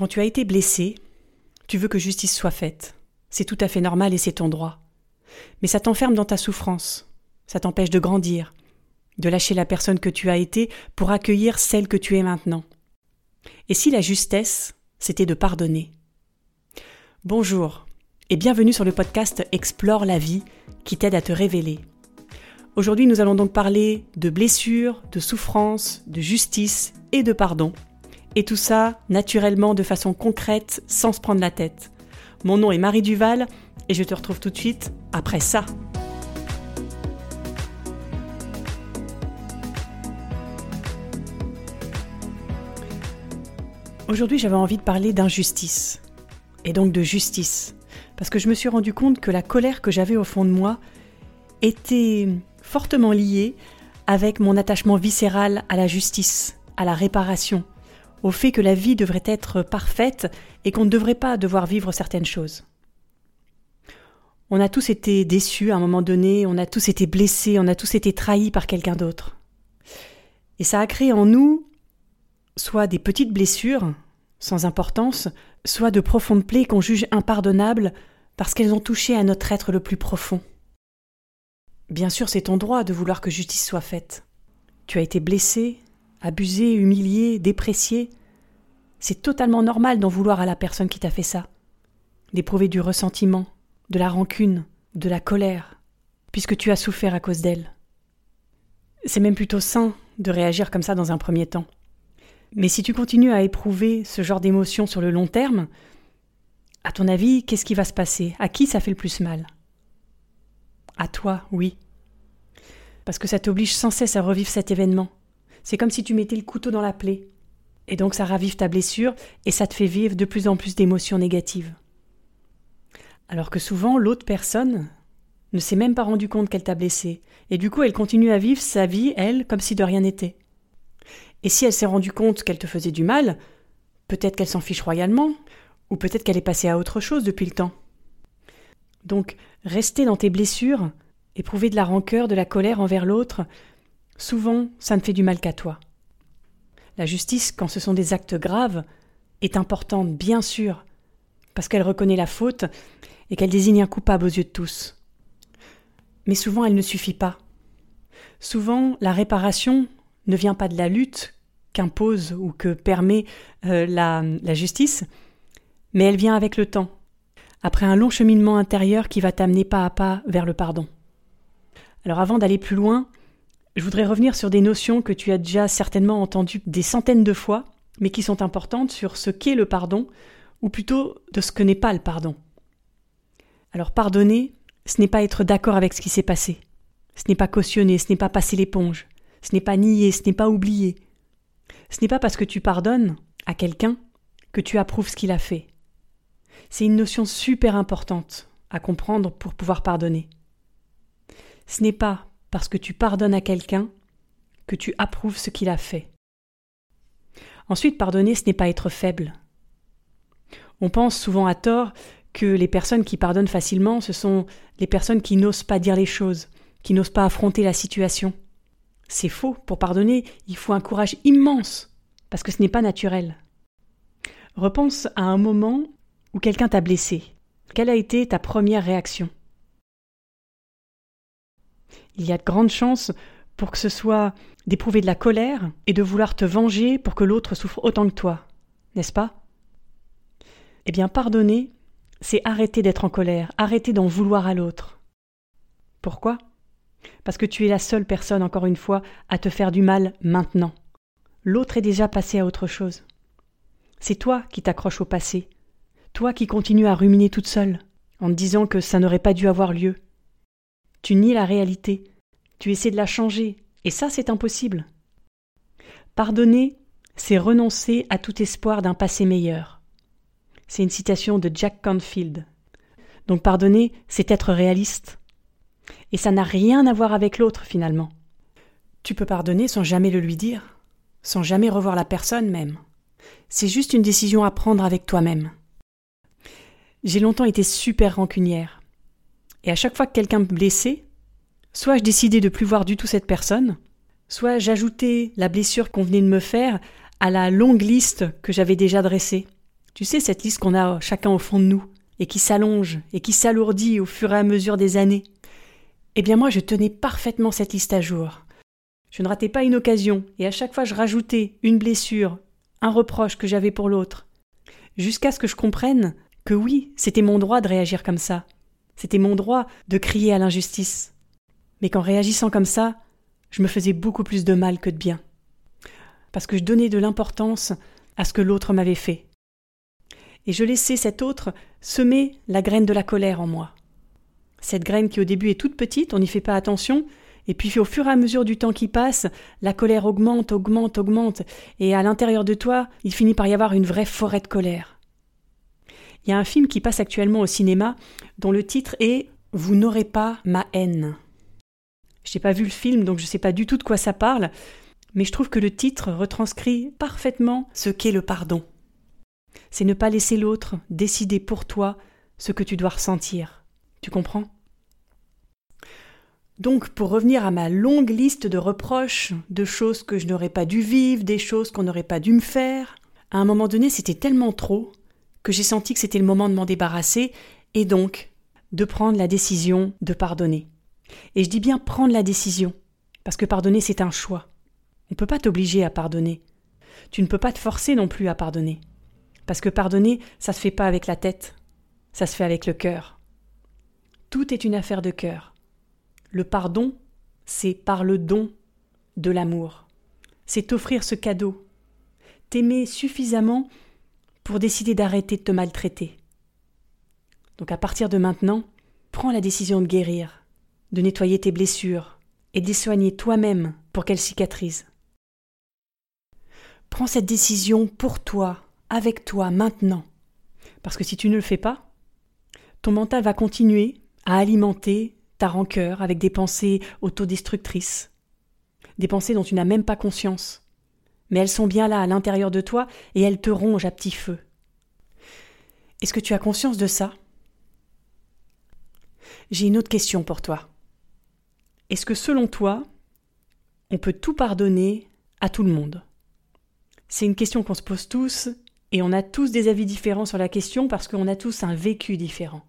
Quand tu as été blessé, tu veux que justice soit faite. C'est tout à fait normal et c'est ton droit. Mais ça t'enferme dans ta souffrance. Ça t'empêche de grandir, de lâcher la personne que tu as été pour accueillir celle que tu es maintenant. Et si la justesse, c'était de pardonner? Bonjour et bienvenue sur le podcast Explore la vie qui t'aide à te révéler. Aujourd'hui, nous allons donc parler de blessures, de souffrances, de justice et de pardon. Et tout ça, naturellement, de façon concrète, sans se prendre la tête. Mon nom est Marie Duval et je te retrouve tout de suite après ça. Aujourd'hui, j'avais envie de parler d'injustice, et donc de justice, parce que je me suis rendu compte que la colère que j'avais au fond de moi était fortement liée avec mon attachement viscéral à la justice, à la réparation, au fait que la vie devrait être parfaite et qu'on ne devrait pas devoir vivre certaines choses. On a tous été déçus à un moment donné, on a tous été blessés, on a tous été trahis par quelqu'un d'autre. Et ça a créé en nous soit des petites blessures, sans importance, soit de profondes plaies qu'on juge impardonnables parce qu'elles ont touché à notre être le plus profond. Bien sûr, c'est ton droit de vouloir que justice soit faite. Tu as été blessé, abusé, humilié, déprécié. C'est totalement normal d'en vouloir à la personne qui t'a fait ça, d'éprouver du ressentiment, de la rancune, de la colère, puisque tu as souffert à cause d'elle. C'est même plutôt sain de réagir comme ça dans un premier temps. Mais si tu continues à éprouver ce genre d'émotions sur le long terme, à ton avis, qu'est-ce qui va se passer? À qui ça fait le plus mal? À toi, oui. Parce que ça t'oblige sans cesse à revivre cet événement. C'est comme si tu mettais le couteau dans la plaie. Et donc ça ravive ta blessure et ça te fait vivre de plus en plus d'émotions négatives. Alors que souvent l'autre personne ne s'est même pas rendu compte qu'elle t'a blessé, et du coup elle continue à vivre sa vie, elle, comme si de rien n'était. Et si elle s'est rendue compte qu'elle te faisait du mal, peut-être qu'elle s'en fiche royalement, ou peut-être qu'elle est passée à autre chose depuis le temps. Donc, rester dans tes blessures, éprouver de la rancœur, de la colère envers l'autre, souvent ça ne fait du mal qu'à toi. La justice, quand ce sont des actes graves, est importante, bien sûr, parce qu'elle reconnaît la faute et qu'elle désigne un coupable aux yeux de tous. Mais souvent elle ne suffit pas. Souvent la réparation ne vient pas de la lutte qu'impose ou que permet euh, la, la justice, mais elle vient avec le temps, après un long cheminement intérieur qui va t'amener pas à pas vers le pardon. Alors avant d'aller plus loin, je voudrais revenir sur des notions que tu as déjà certainement entendues des centaines de fois, mais qui sont importantes sur ce qu'est le pardon, ou plutôt de ce que n'est pas le pardon. Alors pardonner, ce n'est pas être d'accord avec ce qui s'est passé. Ce n'est pas cautionner, ce n'est pas passer l'éponge. Ce n'est pas nier, ce n'est pas oublier. Ce n'est pas parce que tu pardonnes à quelqu'un que tu approuves ce qu'il a fait. C'est une notion super importante à comprendre pour pouvoir pardonner. Ce n'est pas parce que tu pardonnes à quelqu'un que tu approuves ce qu'il a fait. Ensuite, pardonner, ce n'est pas être faible. On pense souvent à tort que les personnes qui pardonnent facilement, ce sont les personnes qui n'osent pas dire les choses, qui n'osent pas affronter la situation. C'est faux. Pour pardonner, il faut un courage immense, parce que ce n'est pas naturel. Repense à un moment où quelqu'un t'a blessé. Quelle a été ta première réaction? Il y a de grandes chances pour que ce soit d'éprouver de la colère et de vouloir te venger pour que l'autre souffre autant que toi, n'est-ce pas? Eh bien, pardonner, c'est arrêter d'être en colère, arrêter d'en vouloir à l'autre. Pourquoi? Parce que tu es la seule personne, encore une fois, à te faire du mal maintenant. L'autre est déjà passé à autre chose. C'est toi qui t'accroches au passé, toi qui continues à ruminer toute seule, en te disant que ça n'aurait pas dû avoir lieu. Tu nies la réalité, tu essaies de la changer, et ça c'est impossible. Pardonner, c'est renoncer à tout espoir d'un passé meilleur. C'est une citation de Jack Canfield. Donc pardonner, c'est être réaliste. Et ça n'a rien à voir avec l'autre finalement. Tu peux pardonner sans jamais le lui dire, sans jamais revoir la personne même. C'est juste une décision à prendre avec toi-même. J'ai longtemps été super rancunière. Et à chaque fois que quelqu'un me blessait, soit je décidais de plus voir du tout cette personne, soit j'ajoutais la blessure qu'on venait de me faire à la longue liste que j'avais déjà dressée. Tu sais, cette liste qu'on a chacun au fond de nous, et qui s'allonge, et qui s'alourdit au fur et à mesure des années. Eh bien moi, je tenais parfaitement cette liste à jour. Je ne ratais pas une occasion, et à chaque fois je rajoutais une blessure, un reproche que j'avais pour l'autre, jusqu'à ce que je comprenne que oui, c'était mon droit de réagir comme ça, c'était mon droit de crier à l'injustice, mais qu'en réagissant comme ça, je me faisais beaucoup plus de mal que de bien, parce que je donnais de l'importance à ce que l'autre m'avait fait. Et je laissais cet autre semer la graine de la colère en moi. Cette graine qui au début est toute petite, on n'y fait pas attention, et puis au fur et à mesure du temps qui passe, la colère augmente, augmente, augmente, et à l'intérieur de toi, il finit par y avoir une vraie forêt de colère. Il y a un film qui passe actuellement au cinéma dont le titre est Vous n'aurez pas ma haine. Je n'ai pas vu le film, donc je ne sais pas du tout de quoi ça parle, mais je trouve que le titre retranscrit parfaitement ce qu'est le pardon. C'est ne pas laisser l'autre décider pour toi ce que tu dois ressentir. Tu comprends? Donc, pour revenir à ma longue liste de reproches, de choses que je n'aurais pas dû vivre, des choses qu'on n'aurait pas dû me faire, à un moment donné, c'était tellement trop que j'ai senti que c'était le moment de m'en débarrasser et donc de prendre la décision de pardonner. Et je dis bien prendre la décision, parce que pardonner, c'est un choix. On ne peut pas t'obliger à pardonner. Tu ne peux pas te forcer non plus à pardonner. Parce que pardonner, ça se fait pas avec la tête, ça se fait avec le cœur. Tout est une affaire de cœur. Le pardon, c'est par le don de l'amour. C'est t'offrir ce cadeau. T'aimer suffisamment pour décider d'arrêter de te maltraiter. Donc à partir de maintenant, prends la décision de guérir, de nettoyer tes blessures et de soigner toi-même pour qu'elles cicatrisent. Prends cette décision pour toi, avec toi, maintenant. Parce que si tu ne le fais pas, ton mental va continuer à alimenter ta rancœur avec des pensées autodestructrices, des pensées dont tu n'as même pas conscience, mais elles sont bien là à l'intérieur de toi et elles te rongent à petit feu. Est-ce que tu as conscience de ça? J'ai une autre question pour toi. Est-ce que selon toi, on peut tout pardonner à tout le monde? C'est une question qu'on se pose tous et on a tous des avis différents sur la question parce qu'on a tous un vécu différent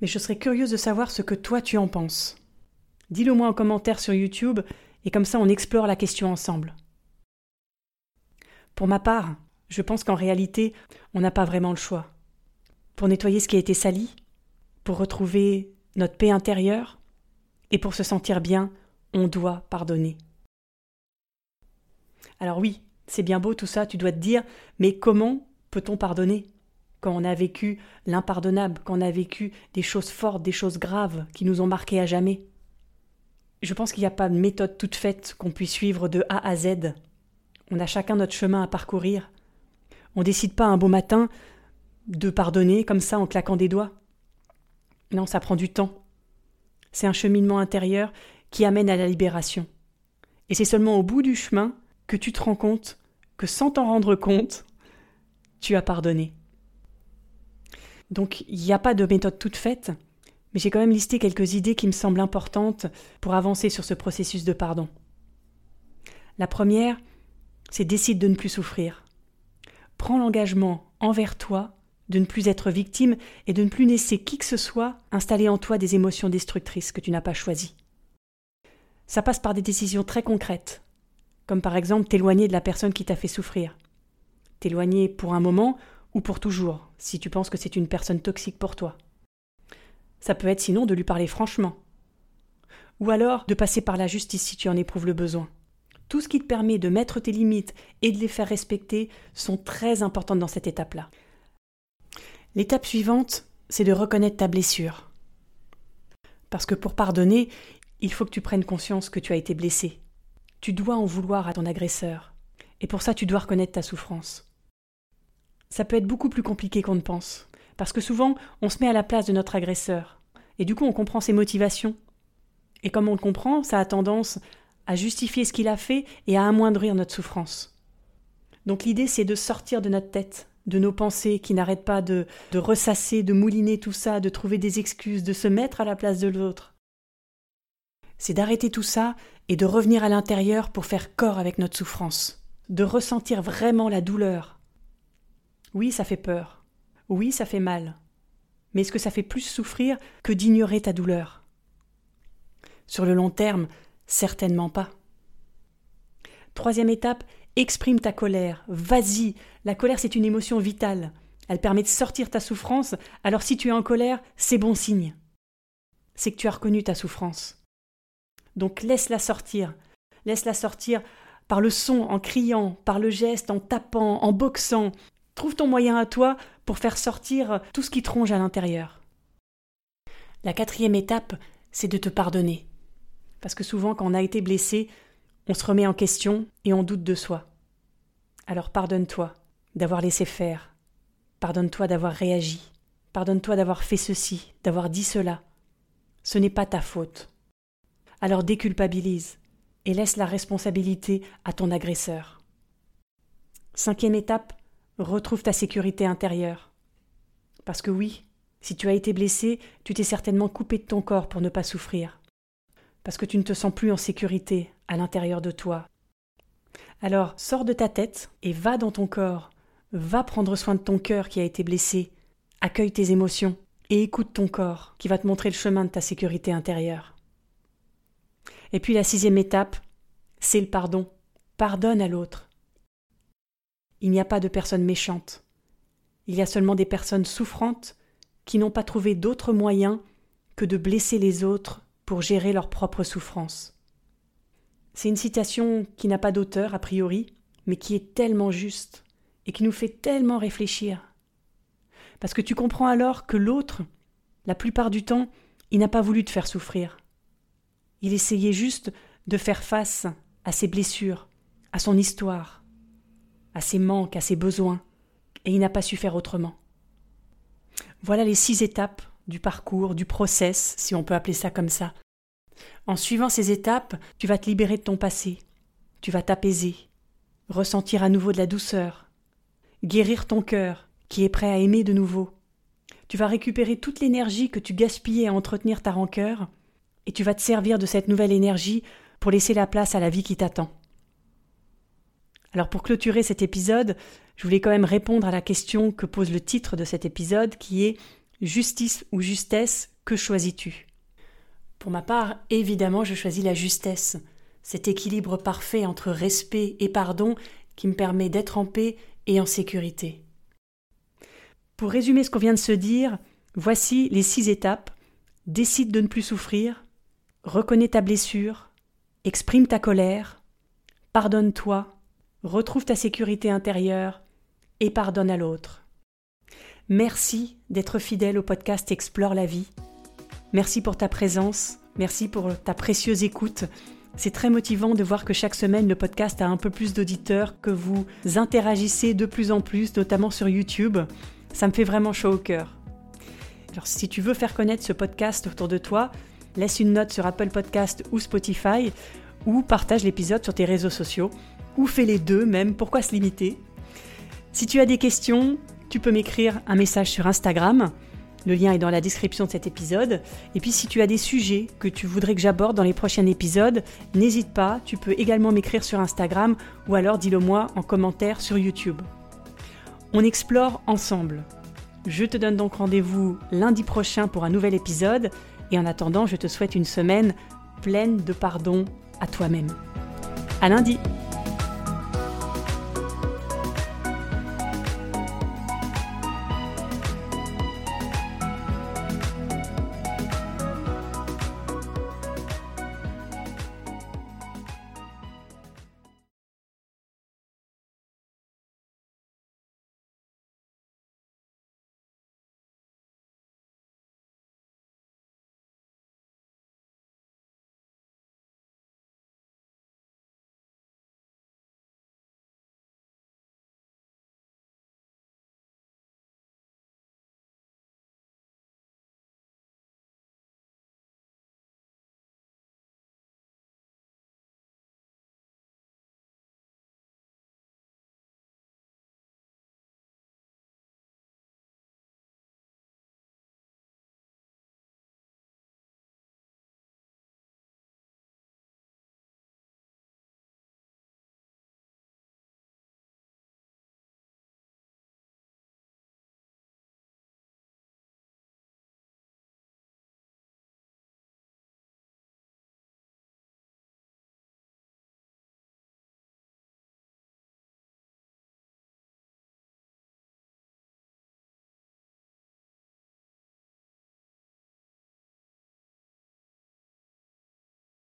mais je serais curieuse de savoir ce que toi tu en penses. Dis-le moi en commentaire sur YouTube, et comme ça on explore la question ensemble. Pour ma part, je pense qu'en réalité, on n'a pas vraiment le choix. Pour nettoyer ce qui a été sali, pour retrouver notre paix intérieure, et pour se sentir bien, on doit pardonner. Alors oui, c'est bien beau tout ça, tu dois te dire, mais comment peut-on pardonner quand on a vécu l'impardonnable, quand on a vécu des choses fortes, des choses graves qui nous ont marqués à jamais? Je pense qu'il n'y a pas de méthode toute faite qu'on puisse suivre de A à Z. On a chacun notre chemin à parcourir. On ne décide pas un beau matin de pardonner comme ça en claquant des doigts. Non, ça prend du temps. C'est un cheminement intérieur qui amène à la libération. Et c'est seulement au bout du chemin que tu te rends compte que sans t'en rendre compte, tu as pardonné. Donc il n'y a pas de méthode toute faite, mais j'ai quand même listé quelques idées qui me semblent importantes pour avancer sur ce processus de pardon. La première, c'est décide de ne plus souffrir. Prends l'engagement envers toi de ne plus être victime et de ne plus laisser qui que ce soit installer en toi des émotions destructrices que tu n'as pas choisies. Ça passe par des décisions très concrètes, comme par exemple t'éloigner de la personne qui t'a fait souffrir. T'éloigner pour un moment ou pour toujours, si tu penses que c'est une personne toxique pour toi. Ça peut être sinon de lui parler franchement. Ou alors de passer par la justice si tu en éprouves le besoin. Tout ce qui te permet de mettre tes limites et de les faire respecter sont très importantes dans cette étape-là. L'étape suivante, c'est de reconnaître ta blessure. Parce que pour pardonner, il faut que tu prennes conscience que tu as été blessé. Tu dois en vouloir à ton agresseur. Et pour ça, tu dois reconnaître ta souffrance ça peut être beaucoup plus compliqué qu'on ne pense. Parce que souvent, on se met à la place de notre agresseur. Et du coup, on comprend ses motivations. Et comme on le comprend, ça a tendance à justifier ce qu'il a fait et à amoindrir notre souffrance. Donc l'idée, c'est de sortir de notre tête, de nos pensées qui n'arrêtent pas de, de ressasser, de mouliner tout ça, de trouver des excuses, de se mettre à la place de l'autre. C'est d'arrêter tout ça et de revenir à l'intérieur pour faire corps avec notre souffrance, de ressentir vraiment la douleur, Oui, ça fait peur. Oui, ça fait mal. Mais est-ce que ça fait plus souffrir que d'ignorer ta douleur? Sur le long terme, certainement pas. Troisième étape, exprime ta colère. Vas-y, la colère c'est une émotion vitale. Elle permet de sortir ta souffrance, alors si tu es en colère, c'est bon signe. C'est que tu as reconnu ta souffrance. Donc laisse-la sortir. Laisse-la sortir par le son, en criant, par le geste, en tapant, en boxant. Trouve ton moyen à toi pour faire sortir tout ce qui te ronge à l'intérieur. La quatrième étape, c'est de te pardonner. Parce que souvent, quand on a été blessé, on se remet en question et on doute de soi. Alors pardonne-toi d'avoir laissé faire. Pardonne-toi d'avoir réagi. Pardonne-toi d'avoir fait ceci, d'avoir dit cela. Ce n'est pas ta faute. Alors déculpabilise et laisse la responsabilité à ton agresseur. Cinquième étape, retrouve ta sécurité intérieure. Parce que oui, si tu as été blessé, tu t'es certainement coupé de ton corps pour ne pas souffrir. Parce que tu ne te sens plus en sécurité à l'intérieur de toi. Alors sors de ta tête et va dans ton corps. Va prendre soin de ton cœur qui a été blessé. Accueille tes émotions et écoute ton corps qui va te montrer le chemin de ta sécurité intérieure. Et puis la sixième étape, c'est le pardon. Pardonne à l'autre. Il n'y a pas de personnes méchantes. Il y a seulement des personnes souffrantes qui n'ont pas trouvé d'autre moyen que de blesser les autres pour gérer leur propre souffrance. C'est une citation qui n'a pas d'auteur a priori, mais qui est tellement juste et qui nous fait tellement réfléchir. Parce que tu comprends alors que l'autre, la plupart du temps, il n'a pas voulu te faire souffrir. Il essayait juste de faire face à ses blessures, à son histoire, à ses manques, à ses besoins, et il n'a pas su faire autrement. Voilà les six étapes du parcours, du process, si on peut appeler ça comme ça. En suivant ces étapes, tu vas te libérer de ton passé, tu vas t'apaiser, ressentir à nouveau de la douceur, guérir ton cœur, qui est prêt à aimer de nouveau. Tu vas récupérer toute l'énergie que tu gaspillais à entretenir ta rancœur, et tu vas te servir de cette nouvelle énergie pour laisser la place à la vie qui t'attend. Alors pour clôturer cet épisode, je voulais quand même répondre à la question que pose le titre de cet épisode qui est Justice ou justesse, que choisis-tu? Pour ma part, évidemment, je choisis la justesse, cet équilibre parfait entre respect et pardon qui me permet d'être en paix et en sécurité. Pour résumer ce qu'on vient de se dire, voici les six étapes. Décide de ne plus souffrir, reconnais ta blessure, exprime ta colère, pardonne-toi, retrouve ta sécurité intérieure et pardonne à l'autre. Merci d'être fidèle au podcast Explore la vie. Merci pour ta présence, merci pour ta précieuse écoute. C'est très motivant de voir que chaque semaine le podcast a un peu plus d'auditeurs, que vous interagissez de plus en plus, notamment sur YouTube. Ça me fait vraiment chaud au cœur. Alors si tu veux faire connaître ce podcast autour de toi, laisse une note sur Apple Podcast ou Spotify, ou partage l'épisode sur tes réseaux sociaux, ou fais les deux même, pourquoi se limiter? Si tu as des questions, tu peux m'écrire un message sur Instagram, le lien est dans la description de cet épisode. Et puis si tu as des sujets que tu voudrais que j'aborde dans les prochains épisodes, n'hésite pas, tu peux également m'écrire sur Instagram ou alors dis-le moi en commentaire sur YouTube. On explore ensemble. Je te donne donc rendez-vous lundi prochain pour un nouvel épisode et en attendant, je te souhaite une semaine pleine de pardon à toi-même. À lundi!